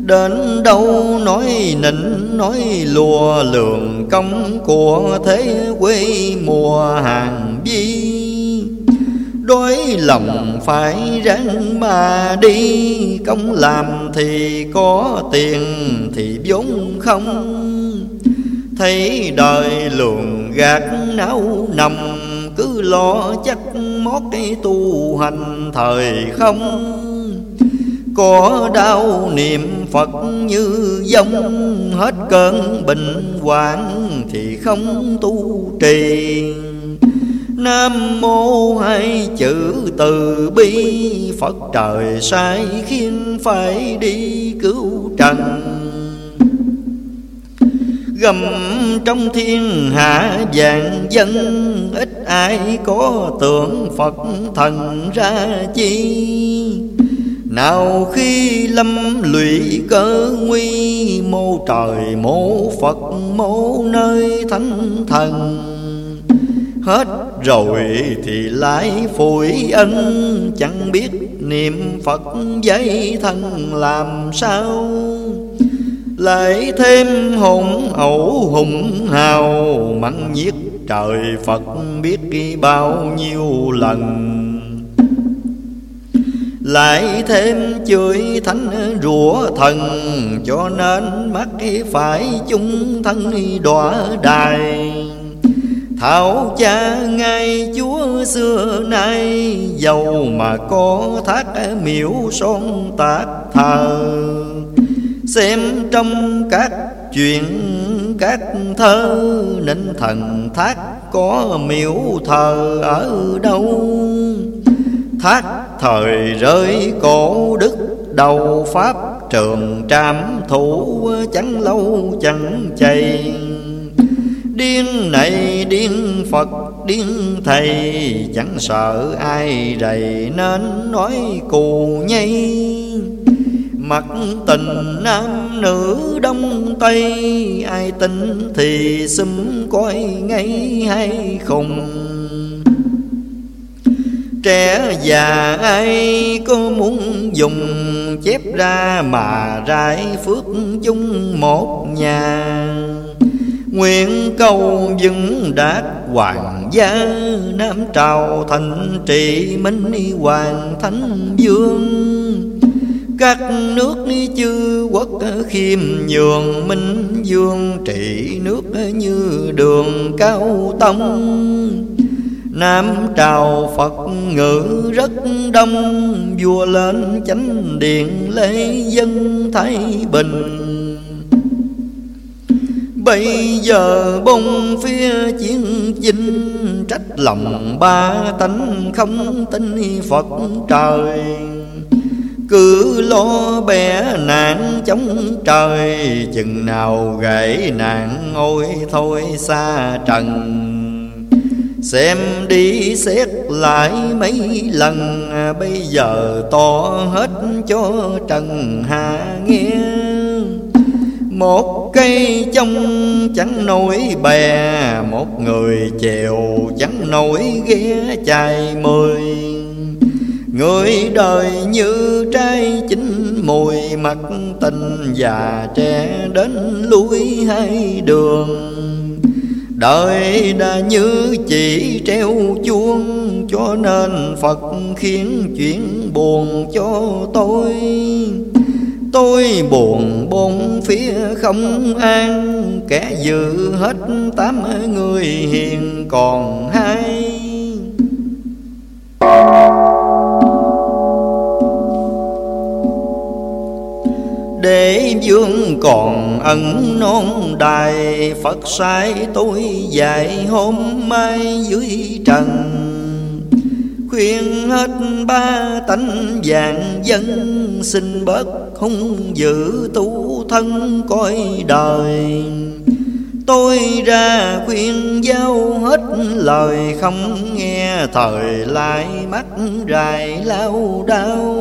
Đến đâu nói nịnh, nói lùa lường công của thế quê mùa hàng vi đối lòng phải ráng mà đi, công làm thì có tiền thì vốn không. Thấy đời luồng gạt não nằm, Cứ lo chắc mót cái tu hành thời không. Có đau niệm Phật như dông Hết cơn bệnh hoạn thì không tu trì. Nam mô hai chữ từ bi, Phật trời sai khiến phải đi cứu trần. Gầm trong thiên hạ vạn dân, Ít ai có tượng Phật thần ra chi. Nào khi lâm lụy cơ nguy, Mô trời mô Phật, mô nơi thánh thần. Hết rồi thì lại phủi ân, Chẳng biết niệm Phật giấy thân làm sao lại thêm hùng hậu hùng hào, mắng nhiếc trời Phật biết bao nhiêu lần. Lại thêm chửi thánh rủa thần, cho nên mắt phải chung thân đọa đài. Thảo cha ngay chúa xưa nay, Giàu mà có thác miễu son tạc thờ. Xem trong các chuyện, các thơ, Nên thần thác có miễu thờ ở đâu? Thác thời rơi cổ đức, đầu Pháp trường trạm thủ chẳng lâu chẳng chày Điên này điên Phật, điên thầy, Chẳng sợ ai rầy nên nói cù nhây. Mặt tình nam nữ đông tây, Ai tin thì xúm coi ngay hay không? Trẻ già ai có muốn dùng Chép ra mà rải phước chung một nhà? Nguyện cầu vững đạt hoàng gia, Nam trào thành trị minh hoàng thánh vương các nước chư quốc khiêm nhường, minh dương trị nước như đường cao tông. Nam trào Phật ngữ rất đông, Vua lên chánh điện lễ dân Thái Bình. Bây giờ bông phía chiến chinh, Trách lòng ba tánh không tin Phật trời cứ lo bẻ nạn chống trời, chừng nào gãy nạn ôi thôi xa trần. Xem đi xét lại mấy lần, bây giờ to hết cho trần hạ nghe. Một cây trong chẳng nổi bè, một người chèo chẳng nổi ghé chài mười. Người đời như trái chín mùi mặt tình già trẻ đến lui hai đường. Đời đã như chỉ treo chuông, Cho nên Phật khiến chuyện buồn cho tôi. Tôi buồn bốn phía không an, Kẻ giữ hết tám người hiền còn hai. Đế dương còn ẩn non đài. Phật sai tôi dạy hôm mai dưới trần. Khuyên hết ba tánh vàng dân, Xin bớt hung dữ tu thân coi đời. Tôi ra khuyên giao hết lời, không nghe Thời lại mắt rài lao đau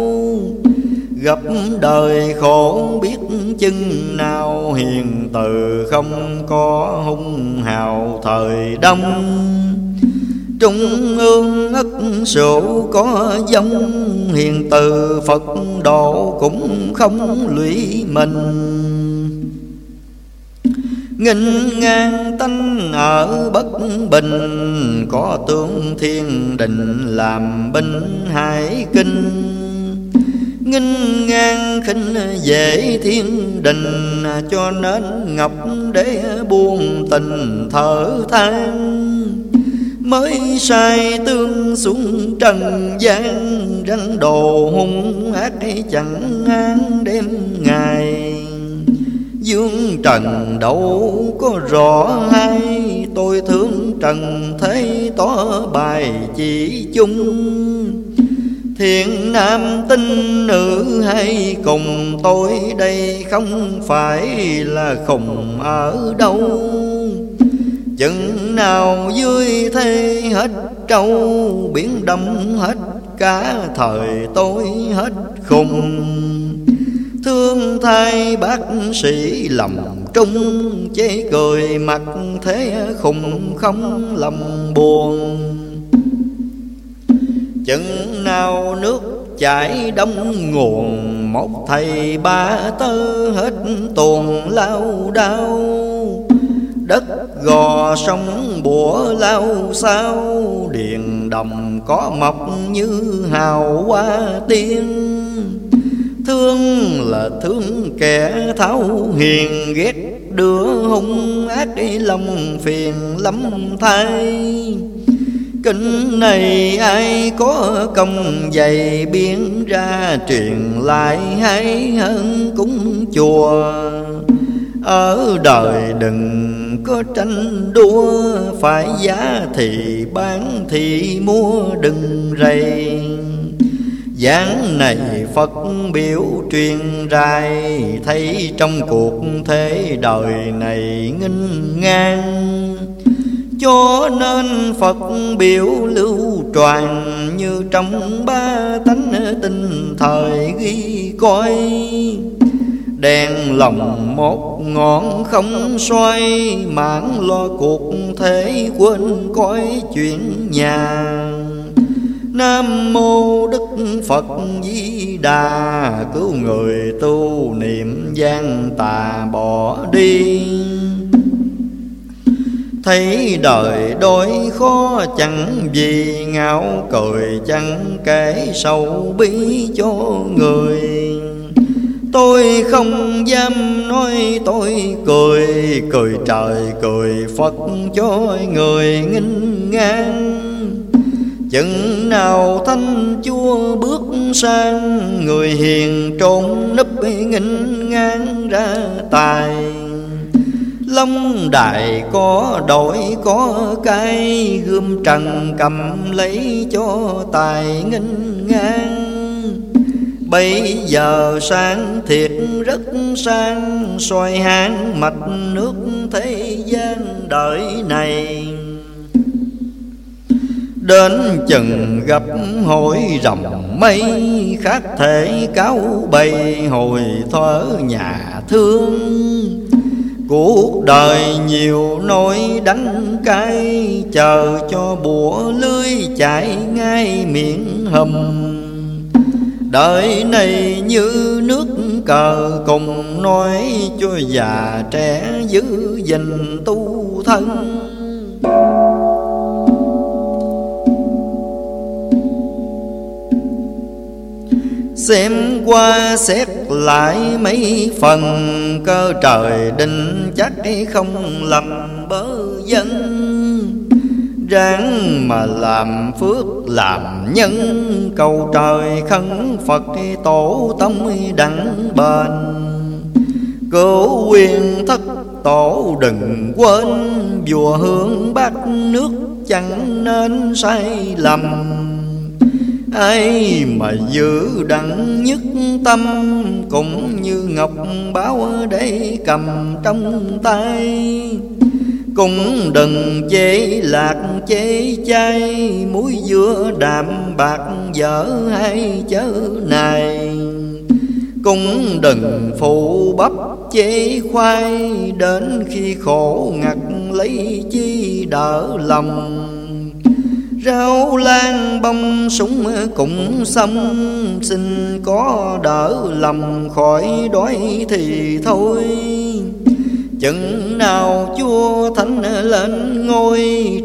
Gặp đời khổ biết chừng nào, Hiền từ không có hung hào thời đông. Trung ương ất sổ có giống, Hiền từ Phật độ cũng không lụy mình. Nghìn ngang tánh ở bất bình, Có tướng thiên đình làm binh hải kinh nghinh ngang khinh dễ thiên đình, cho nên ngọc để buông tình thở than. Mới sai tương xuống trần gian rắn đồ hung ác chẳng an đêm ngày. Dương trần đâu có rõ hay tôi thương trần thấy tỏ bài chỉ chung. Thiện nam tinh nữ hay cùng tôi đây không phải là khùng ở đâu. Chừng nào vui thế hết trâu, Biển đông hết cả thời tôi hết khùng. Thương thay bác sĩ lầm trung Chế cười mặt thế khùng không lầm buồn chừng nào nước chảy đông nguồn, một thầy ba tơ hết tuồng lao đao. Đất gò sông bủa lao sao, điền đồng có mọc như hào hoa tiên. Thương là thương kẻ tháo hiền, ghét đứa hung ác lòng phiền lắm thay. Kinh này ai có công dày biến ra truyền lại hay hơn cúng chùa? Ở đời đừng có tranh đua, Phải giá thì bán thì mua, đừng rầy. Giảng này Phật biểu truyền rai, Thấy trong cuộc thế đời này nghinh ngang cho nên Phật biểu lưu truyền Như trong ba tánh tinh thời ghi coi Đèn lòng một ngọn không xoay, Mãn lo cuộc thế quên coi chuyện nhà. Nam mô Đức Phật Di Đà, Cứu người tu niệm gian tà bỏ đi. Thấy đời đôi khó, chẳng vì ngạo cười chẳng kể sâu bí cho người. Tôi không dám nói tôi cười Cười trời, cười Phật cho người nghinh ngang. Chừng nào thanh chúa bước sang, Người hiền trốn nấp nghinh ngang ra tài Long đại có đổi, có cái Gươm trần cầm lấy cho tài nghinh ngang. Bây giờ sang thiệt rất sang soi hang mạch nước thế gian đời này. Đến chừng gặp hội rồng mây, Khác thể cáo bày hồi thở nhà thương. Cuộc đời nhiều nỗi đắng cay, Chờ cho bùa lưới chạy ngay miệng hầm. Đời này như nước cờ cùng nói cho già trẻ giữ gìn tu thân. Xem qua xét lại mấy phần, Cơ trời định chắc không lầm bớ dân. Ráng mà làm phước làm nhân, Cầu trời khấn Phật tổ tông đặng bền Cứu quyền thất tổ đừng quên Vua hướng bát nước chẳng nên sai lầm ai mà giữ đặng nhất tâm cũng như ngọc báo để cầm trong tay. Cũng đừng chế lạc chế chay, muối dưa đạm bạc dở hay chớ này cũng đừng phụ bắp chế khoai, đến khi khổ ngặt lấy chi đỡ lòng. Rau lan bông súng cũng xâm. Xin có đỡ lầm khỏi đói thì thôi. Chừng nào chúa thánh lên ngôi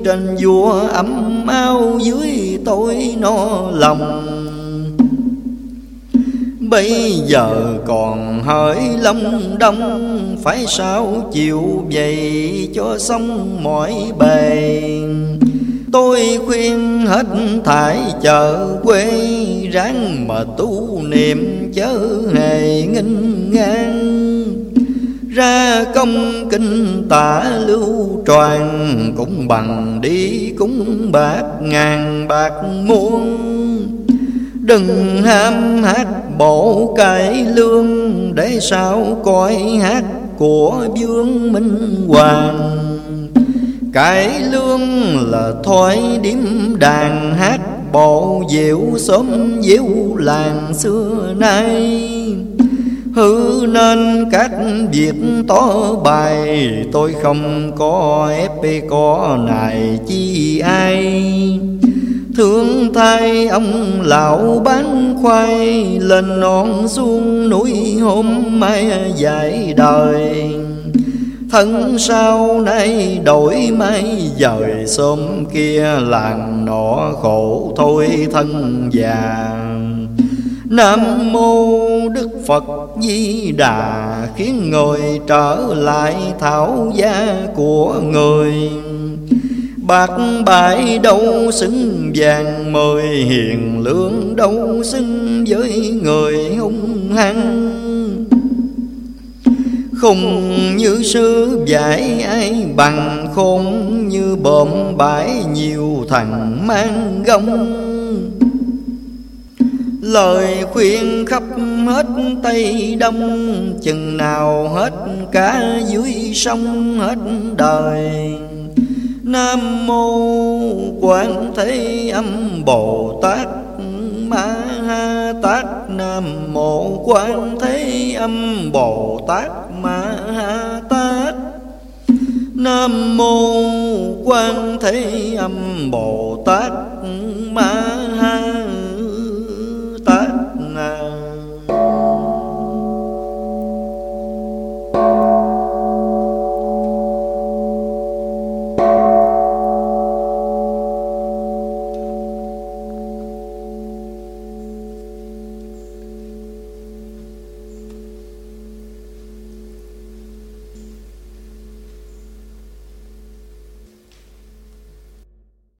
Trên vua ấm ao dưới tôi no lòng. Bây giờ còn hỡi lâm đông, Phải sao chịu vậy cho xong mọi bề? Tôi khuyên hết thải chợ quê Ráng mà tu niệm chớ hề nghinh ngang. Ra công kinh tả lưu tròn Cũng bằng đi cũng bạc ngàn bạc muôn. Đừng ham hát bộ cải lương Để sao coi hát của vương minh hoàng cái lương là thoái điếm đàn hát bộ diệu xóm diệu làng xưa nay. Hư nên các việc tỏ bài, Tôi không có ép có này chi ai. Thương thay ông lão bán khoai, Lên non xuống núi hôm mai dài đời. Thân sau nay đổi mây dời xóm kia làng nọ khổ thôi thân già. Nam mô Đức Phật Di Đà, Khiến người trở lại thảo gia của người. Bạc bãi đâu xứng vàng mời hiền lương đâu xứng với người hung hăng. Khùng như sư giải ai bằng khôn Như bộm bãi nhiều thằng mang gông. Lời khuyên khắp hết Tây Đông, Chừng nào hết cả dưới sông hết đời. Nam mô Quan Thế Âm Bồ Tát. Ma Ha Tát Nam mô Quan Thế Âm Bồ Tát Ma Ha Tát Nam mô Quan Thế Âm Bồ Tát Ma Ha